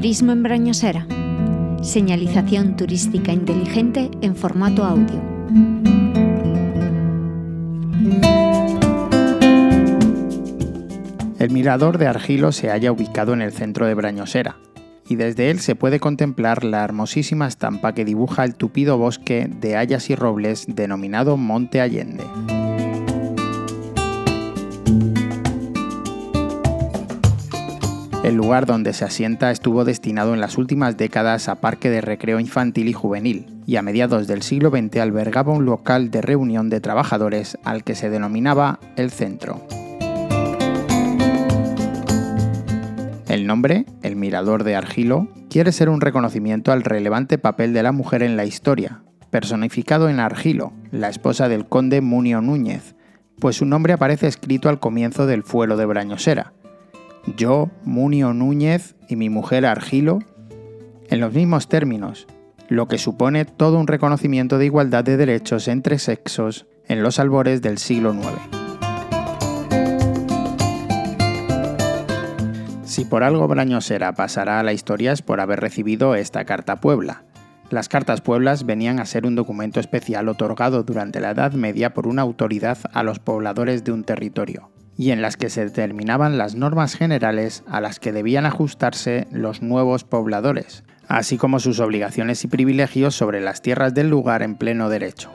Turismo en Brañosera. Señalización turística inteligente en formato audio. El mirador de Argilo se halla ubicado en el centro de Brañosera, y desde él se puede contemplar la hermosísima estampa que dibuja el tupido bosque de hayas y robles denominado Monte Allende. El lugar donde se asienta estuvo destinado en las últimas décadas a parque de recreo infantil y juvenil, y a mediados del siglo XX albergaba un local de reunión de trabajadores al que se denominaba el centro. El nombre, el Mirador de Argilo, quiere ser un reconocimiento al relevante papel de la mujer en la historia, personificado en Argilo, la esposa del conde Munio Núñez, pues su nombre aparece escrito al comienzo del fuero de Brañosera. Yo, Munio Núñez y mi mujer Argilo, en los mismos términos, lo que supone todo un reconocimiento de igualdad de derechos entre sexos en los albores del siglo IX. Si por algo Brañosera pasará a la historia es por haber recibido esta Carta Puebla. Las Cartas Pueblas venían a ser un documento especial otorgado durante la Edad Media por una autoridad a los pobladores de un territorio, y en las que se determinaban las normas generales a las que debían ajustarse los nuevos pobladores, así como sus obligaciones y privilegios sobre las tierras del lugar en pleno derecho.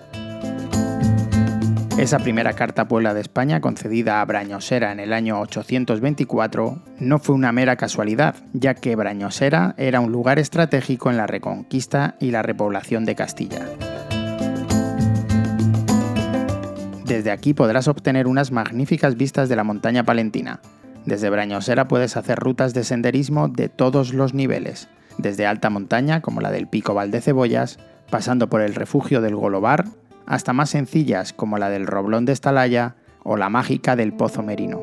Esa primera carta Puebla de España, concedida a Brañosera en el año 824, no fue una mera casualidad, ya que Brañosera era un lugar estratégico en la reconquista y la repoblación de Castilla. Desde aquí podrás obtener unas magníficas vistas de la montaña palentina. Desde Brañosera puedes hacer rutas de senderismo de todos los niveles, desde alta montaña como la del Pico Valdecebollas, pasando por el refugio del Golobar hasta más sencillas como la del Roblón de Estalaya o la mágica del Pozo Merino.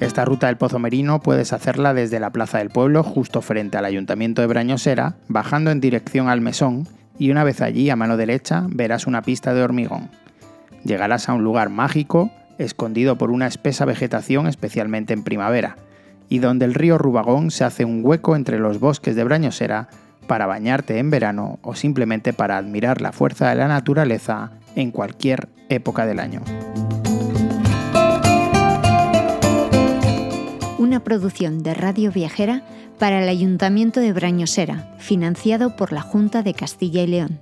Esta ruta del Pozo Merino puedes hacerla desde la Plaza del Pueblo, justo frente al Ayuntamiento de Brañosera, bajando en dirección al Mesón, y una vez allí, a mano derecha, verás una pista de hormigón. Llegarás a un lugar mágico, escondido por una espesa vegetación, especialmente en primavera, y donde el río Rubagón se hace un hueco entre los bosques de Brañosera para bañarte en verano o simplemente para admirar la fuerza de la naturaleza en cualquier época del año. Una producción de Radio Viajera para el Ayuntamiento de Brañosera, financiado por la Junta de Castilla y León.